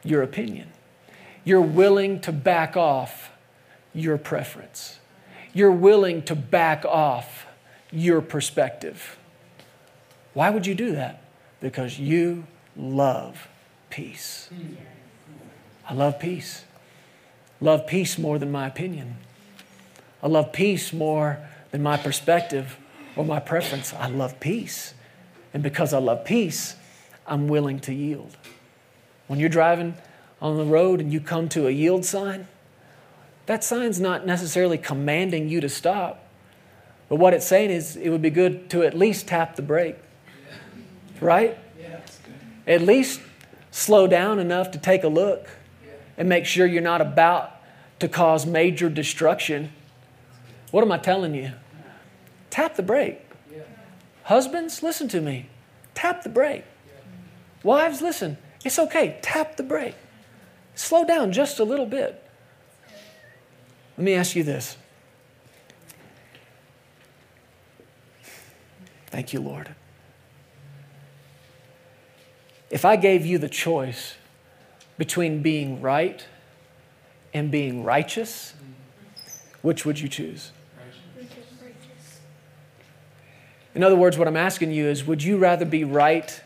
your opinion. You're willing to back off your preference. You're willing to back off your perspective. Why would you do that? Because you love peace. I love peace. Love peace more than my opinion. I love peace more than my perspective or my preference. I love peace. And because I love peace, I'm willing to yield. When you're driving on the road and you come to a yield sign, that sign's not necessarily commanding you to stop. But what it's saying is it would be good to at least tap the brake. Right? At least slow down enough to take a look and make sure you're not about to cause major destruction. What am I telling you? Tap the brake. Husbands, listen to me. Tap the brake. Wives, listen. It's okay. Tap the brake. Slow down just a little bit. Let me ask you this. Thank you, Lord. If I gave you the choice between being right and being righteous, which would you choose? In other words, what I'm asking you is would you rather be right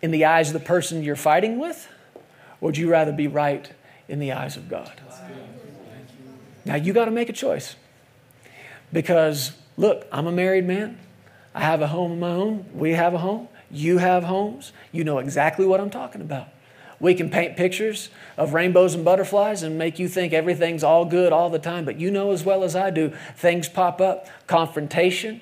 in the eyes of the person you're fighting with, or would you rather be right in the eyes of God? Now you got to make a choice. Because, look, I'm a married man. I have a home of my own. We have a home. You have homes. You know exactly what I'm talking about. We can paint pictures of rainbows and butterflies and make you think everything's all good all the time, but you know as well as I do, things pop up confrontation,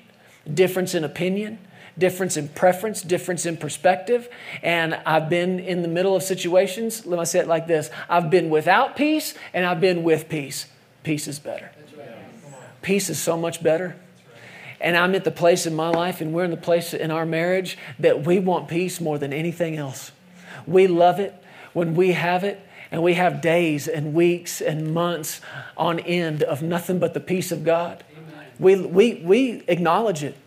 difference in opinion, difference in preference, difference in perspective. And I've been in the middle of situations, let me say it like this I've been without peace and I've been with peace. Peace is better. Peace is so much better. And I'm at the place in my life, and we're in the place in our marriage that we want peace more than anything else. We love it when we have it, and we have days and weeks and months on end of nothing but the peace of God. We, we, we acknowledge it.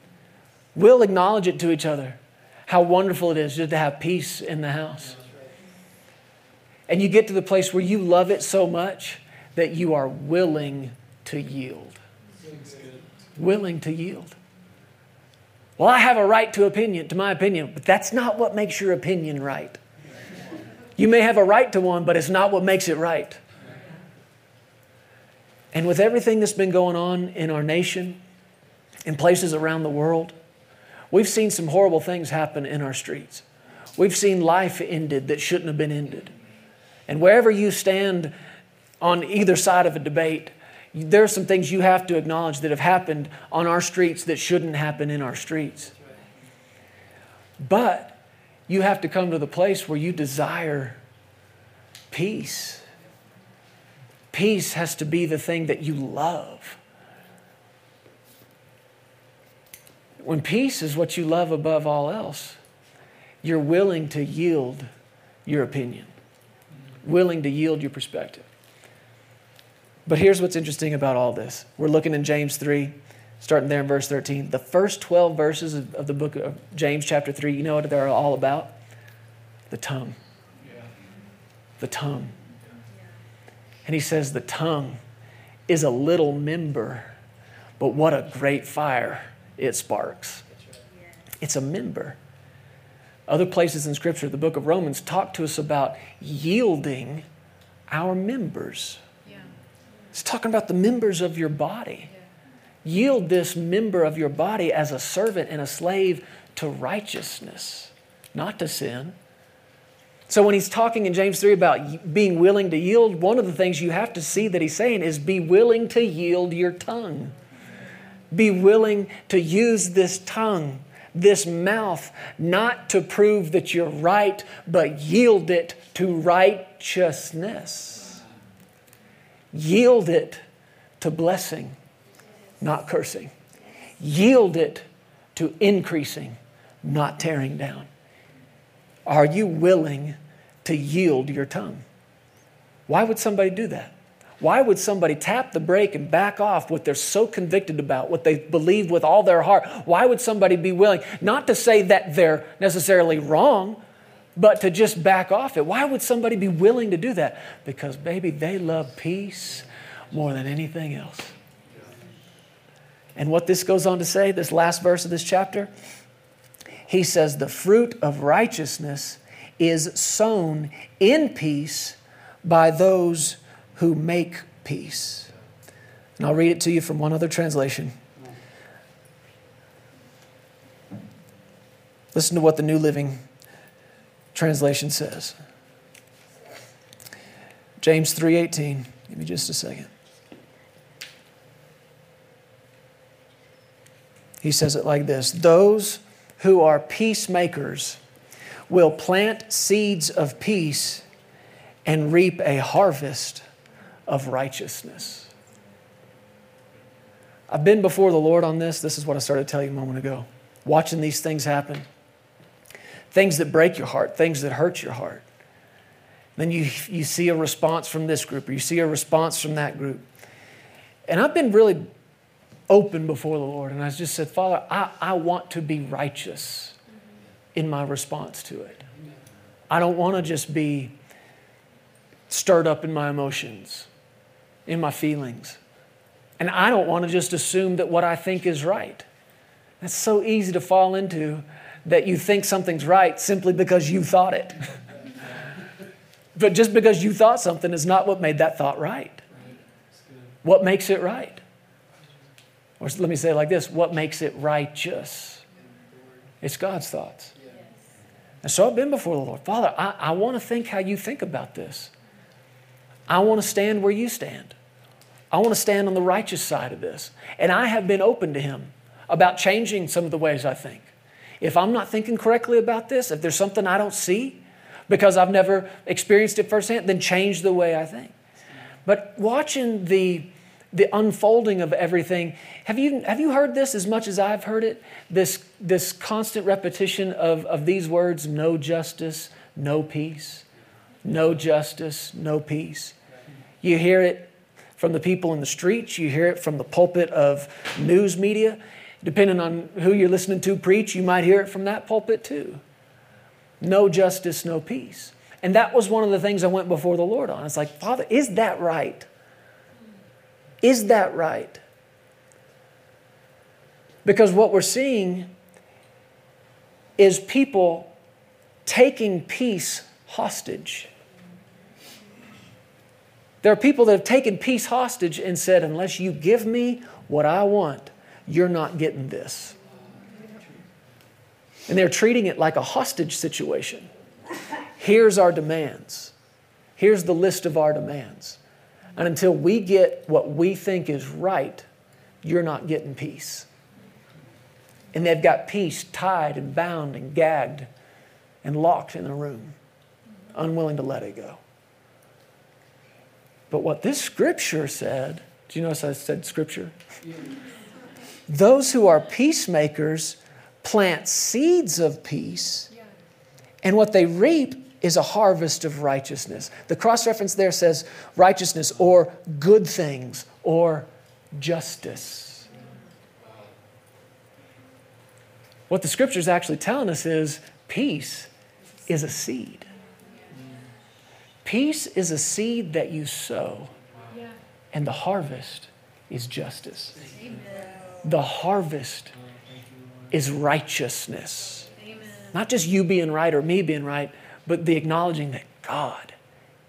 We'll acknowledge it to each other how wonderful it is just to have peace in the house. And you get to the place where you love it so much that you are willing to yield. Willing to yield. Well, I have a right to opinion, to my opinion, but that's not what makes your opinion right. You may have a right to one, but it's not what makes it right. And with everything that's been going on in our nation, in places around the world, we've seen some horrible things happen in our streets. We've seen life ended that shouldn't have been ended. And wherever you stand on either side of a debate, there are some things you have to acknowledge that have happened on our streets that shouldn't happen in our streets. But you have to come to the place where you desire peace. Peace has to be the thing that you love. When peace is what you love above all else, you're willing to yield your opinion, willing to yield your perspective. But here's what's interesting about all this. We're looking in James 3 starting there in verse 13. The first 12 verses of, of the book of James, chapter 3, you know what they're all about? The tongue. Yeah. The tongue. And he says, The tongue is a little member, but what a great fire it sparks. It's a member. Other places in Scripture, the book of Romans, talk to us about yielding our members. Yeah. It's talking about the members of your body. Yield this member of your body as a servant and a slave to righteousness, not to sin. So when he's talking in James 3 about being willing to yield, one of the things you have to see that he's saying is be willing to yield your tongue. Be willing to use this tongue, this mouth, not to prove that you're right, but yield it to righteousness. Yield it to blessing not cursing. Yield it to increasing, not tearing down. Are you willing to yield your tongue? Why would somebody do that? Why would somebody tap the brake and back off what they're so convicted about, what they believe with all their heart? Why would somebody be willing, not to say that they're necessarily wrong, but to just back off it? Why would somebody be willing to do that? Because, baby, they love peace more than anything else. And what this goes on to say, this last verse of this chapter, he says, The fruit of righteousness is sown in peace by those who make peace. And I'll read it to you from one other translation. Listen to what the New Living Translation says. James 3:18. Give me just a second. He says it like this Those who are peacemakers will plant seeds of peace and reap a harvest of righteousness. I've been before the Lord on this. This is what I started to tell you a moment ago. Watching these things happen things that break your heart, things that hurt your heart. Then you, you see a response from this group, or you see a response from that group. And I've been really open before the Lord. And I just said, Father, I, I want to be righteous in my response to it. I don't want to just be stirred up in my emotions, in my feelings. And I don't want to just assume that what I think is right. That's so easy to fall into that you think something's right simply because you thought it. but just because you thought something is not what made that thought right. What makes it right? Or let me say it like this what makes it righteous? It's God's thoughts. And so I've been before the Lord. Father, I, I want to think how you think about this. I want to stand where you stand. I want to stand on the righteous side of this. And I have been open to Him about changing some of the ways I think. If I'm not thinking correctly about this, if there's something I don't see because I've never experienced it firsthand, then change the way I think. But watching the the unfolding of everything. Have you, have you heard this as much as I've heard it? This, this constant repetition of, of these words no justice, no peace. No justice, no peace. You hear it from the people in the streets, you hear it from the pulpit of news media. Depending on who you're listening to preach, you might hear it from that pulpit too. No justice, no peace. And that was one of the things I went before the Lord on. It's like, Father, is that right? Is that right? Because what we're seeing is people taking peace hostage. There are people that have taken peace hostage and said, unless you give me what I want, you're not getting this. And they're treating it like a hostage situation. Here's our demands. Here's the list of our demands. And until we get what we think is right, you're not getting peace. And they've got peace tied and bound and gagged and locked in a room, unwilling to let it go. But what this scripture said, do you notice I said scripture? Those who are peacemakers plant seeds of peace, and what they reap is a harvest of righteousness. The cross reference there says righteousness or good things or justice. What the scripture is actually telling us is peace is a seed. Peace is a seed that you sow, and the harvest is justice. The harvest is righteousness. Not just you being right or me being right, but the acknowledging that God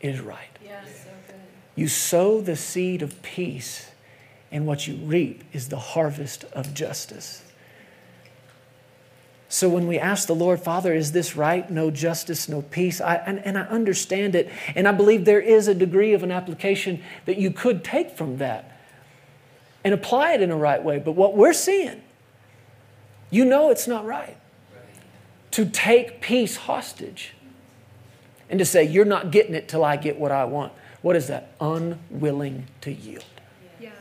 is right. Yes, so. You sow the seed of peace, and what you reap is the harvest of justice. So when we ask the Lord, Father, is this right? No justice, no peace. I, and, and I understand it. And I believe there is a degree of an application that you could take from that and apply it in a right way. But what we're seeing, you know it's not right. To take peace hostage and to say, You're not getting it till I get what I want. What is that? Unwilling to yield. Yeah.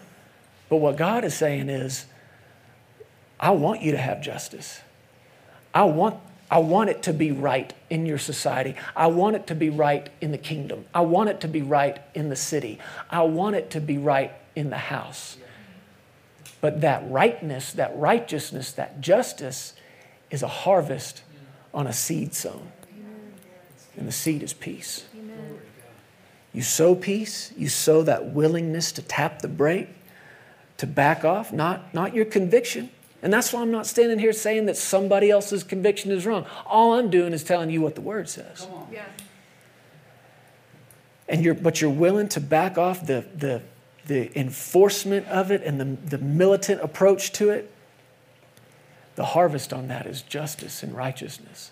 But what God is saying is, I want you to have justice. I want, I want it to be right in your society. I want it to be right in the kingdom. I want it to be right in the city. I want it to be right in the house. But that rightness, that righteousness, that justice is a harvest on a seed sown. And the seed is peace. Amen. You sow peace, you sow that willingness to tap the brake, to back off, not, not your conviction. And that's why I'm not standing here saying that somebody else's conviction is wrong. All I'm doing is telling you what the word says. Yeah. And you're, but you're willing to back off the, the, the enforcement of it and the, the militant approach to it. The harvest on that is justice and righteousness.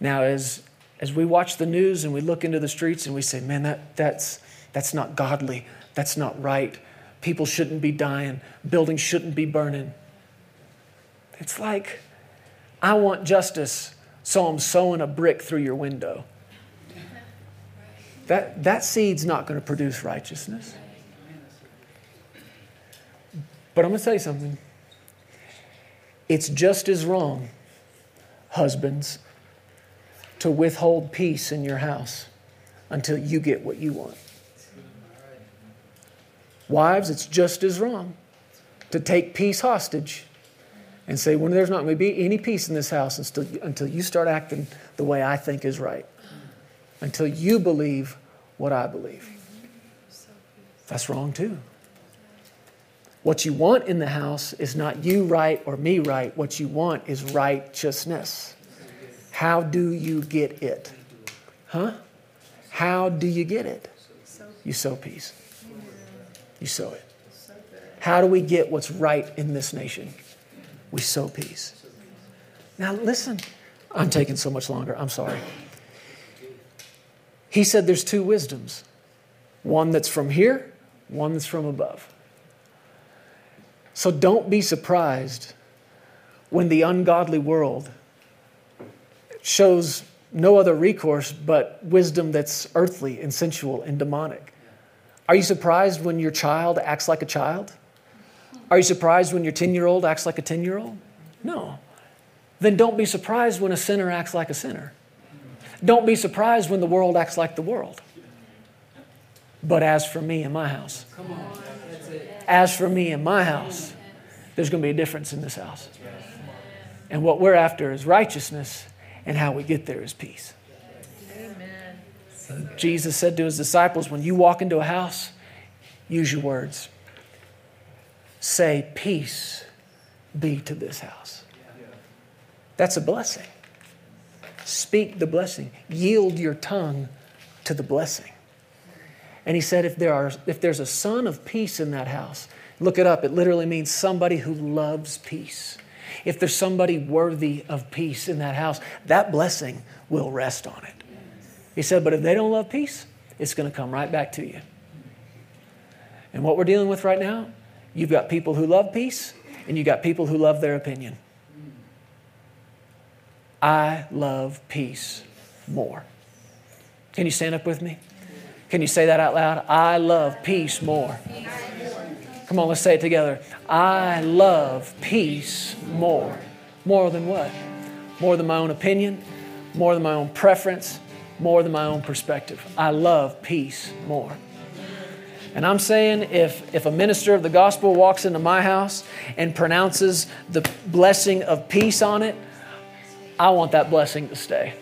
Now, as, as we watch the news and we look into the streets and we say, man, that, that's, that's not godly, that's not right, people shouldn't be dying, buildings shouldn't be burning. It's like, I want justice, so I'm sowing a brick through your window. That, that seed's not going to produce righteousness. But I'm going to tell you something. It's just as wrong, husbands, to withhold peace in your house until you get what you want. Wives, it's just as wrong to take peace hostage and say, well, there's not going to be any peace in this house until, until you start acting the way I think is right, until you believe what I believe. That's wrong too. What you want in the house is not you right or me right. What you want is righteousness. How do you get it? Huh? How do you get it? You sow peace. You sow it. How do we get what's right in this nation? We sow peace. Now, listen, I'm taking so much longer. I'm sorry. He said there's two wisdoms one that's from here, one that's from above. So don't be surprised when the ungodly world shows no other recourse but wisdom that's earthly and sensual and demonic. Are you surprised when your child acts like a child? Are you surprised when your 10 year old acts like a 10 year old? No. Then don't be surprised when a sinner acts like a sinner. Don't be surprised when the world acts like the world. But as for me and my house, as for me and my house, there's going to be a difference in this house. And what we're after is righteousness, and how we get there is peace. Amen. Jesus said to his disciples, When you walk into a house, use your words. Say, Peace be to this house. That's a blessing. Speak the blessing. Yield your tongue to the blessing. And he said, if, there are, if there's a son of peace in that house, look it up. It literally means somebody who loves peace. If there's somebody worthy of peace in that house, that blessing will rest on it. He said, but if they don't love peace, it's going to come right back to you. And what we're dealing with right now, you've got people who love peace, and you've got people who love their opinion. I love peace more. Can you stand up with me? Can you say that out loud? I love peace more. Come on, let's say it together. I love peace more. More than what? More than my own opinion, more than my own preference, more than my own perspective. I love peace more. And I'm saying if, if a minister of the gospel walks into my house and pronounces the blessing of peace on it, I want that blessing to stay.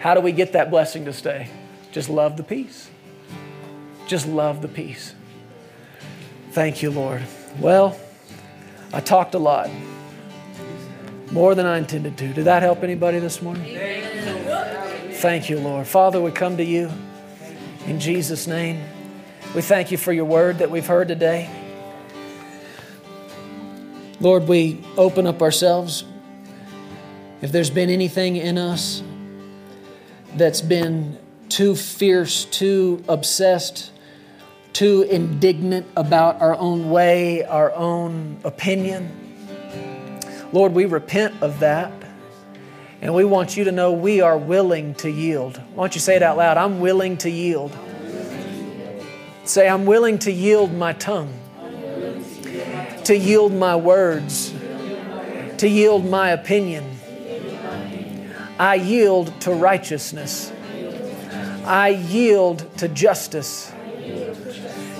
How do we get that blessing to stay? Just love the peace. Just love the peace. Thank you, Lord. Well, I talked a lot. More than I intended to. Did that help anybody this morning? Thank you, Lord. Father, we come to you in Jesus' name. We thank you for your word that we've heard today. Lord, we open up ourselves. If there's been anything in us that's been too fierce, too obsessed, too indignant about our own way, our own opinion. Lord, we repent of that. And we want you to know we are willing to yield. Why don't you say it out loud? I'm willing to yield. Say, I'm willing to yield my tongue, to yield my words, to yield my opinion. I yield to righteousness. I yield to justice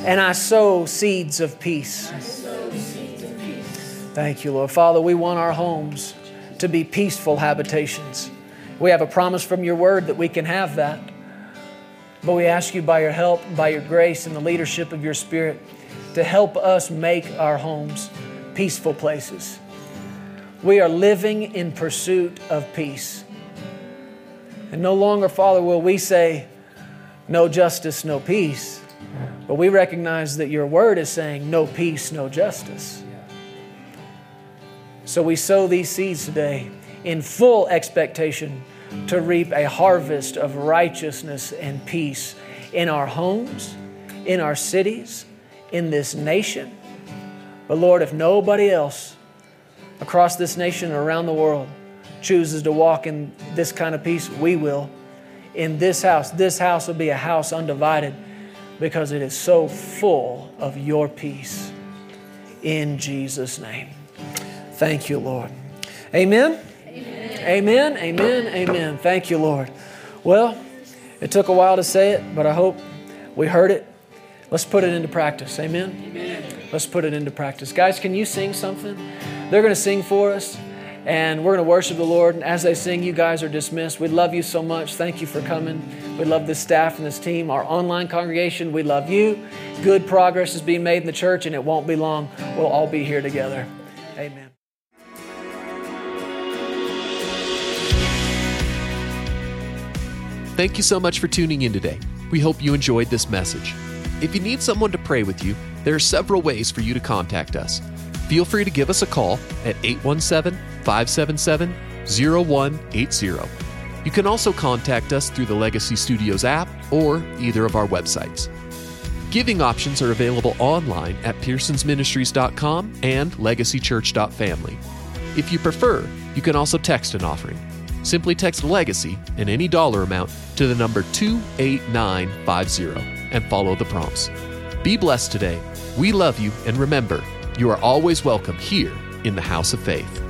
and I sow seeds of peace. Thank you, Lord. Father, we want our homes to be peaceful habitations. We have a promise from your word that we can have that. But we ask you by your help, by your grace, and the leadership of your Spirit to help us make our homes peaceful places. We are living in pursuit of peace. And no longer, Father, will we say, no justice, no peace. But we recognize that your word is saying no peace, no justice. So we sow these seeds today in full expectation to reap a harvest of righteousness and peace in our homes, in our cities, in this nation. But Lord, if nobody else across this nation or around the world chooses to walk in this kind of peace, we will in this house. This house will be a house undivided because it is so full of your peace. In Jesus' name. Thank you, Lord. Amen. Amen. Amen. Amen. Amen. Thank you, Lord. Well, it took a while to say it, but I hope we heard it. Let's put it into practice. Amen. Amen. Let's put it into practice. Guys, can you sing something? They're going to sing for us and we're going to worship the Lord. And as they sing, you guys are dismissed. We love you so much. Thank you for coming. We love this staff and this team, our online congregation. We love you. Good progress is being made in the church, and it won't be long. We'll all be here together. Amen. Thank you so much for tuning in today. We hope you enjoyed this message. If you need someone to pray with you, there are several ways for you to contact us. Feel free to give us a call at 817 577 0180. You can also contact us through the Legacy Studios app or either of our websites. Giving options are available online at pearsonsministries.com and legacychurch.family. If you prefer, you can also text an offering. Simply text Legacy and any dollar amount to the number 28950 and follow the prompts. Be blessed today. We love you, and remember, you are always welcome here in the house of faith.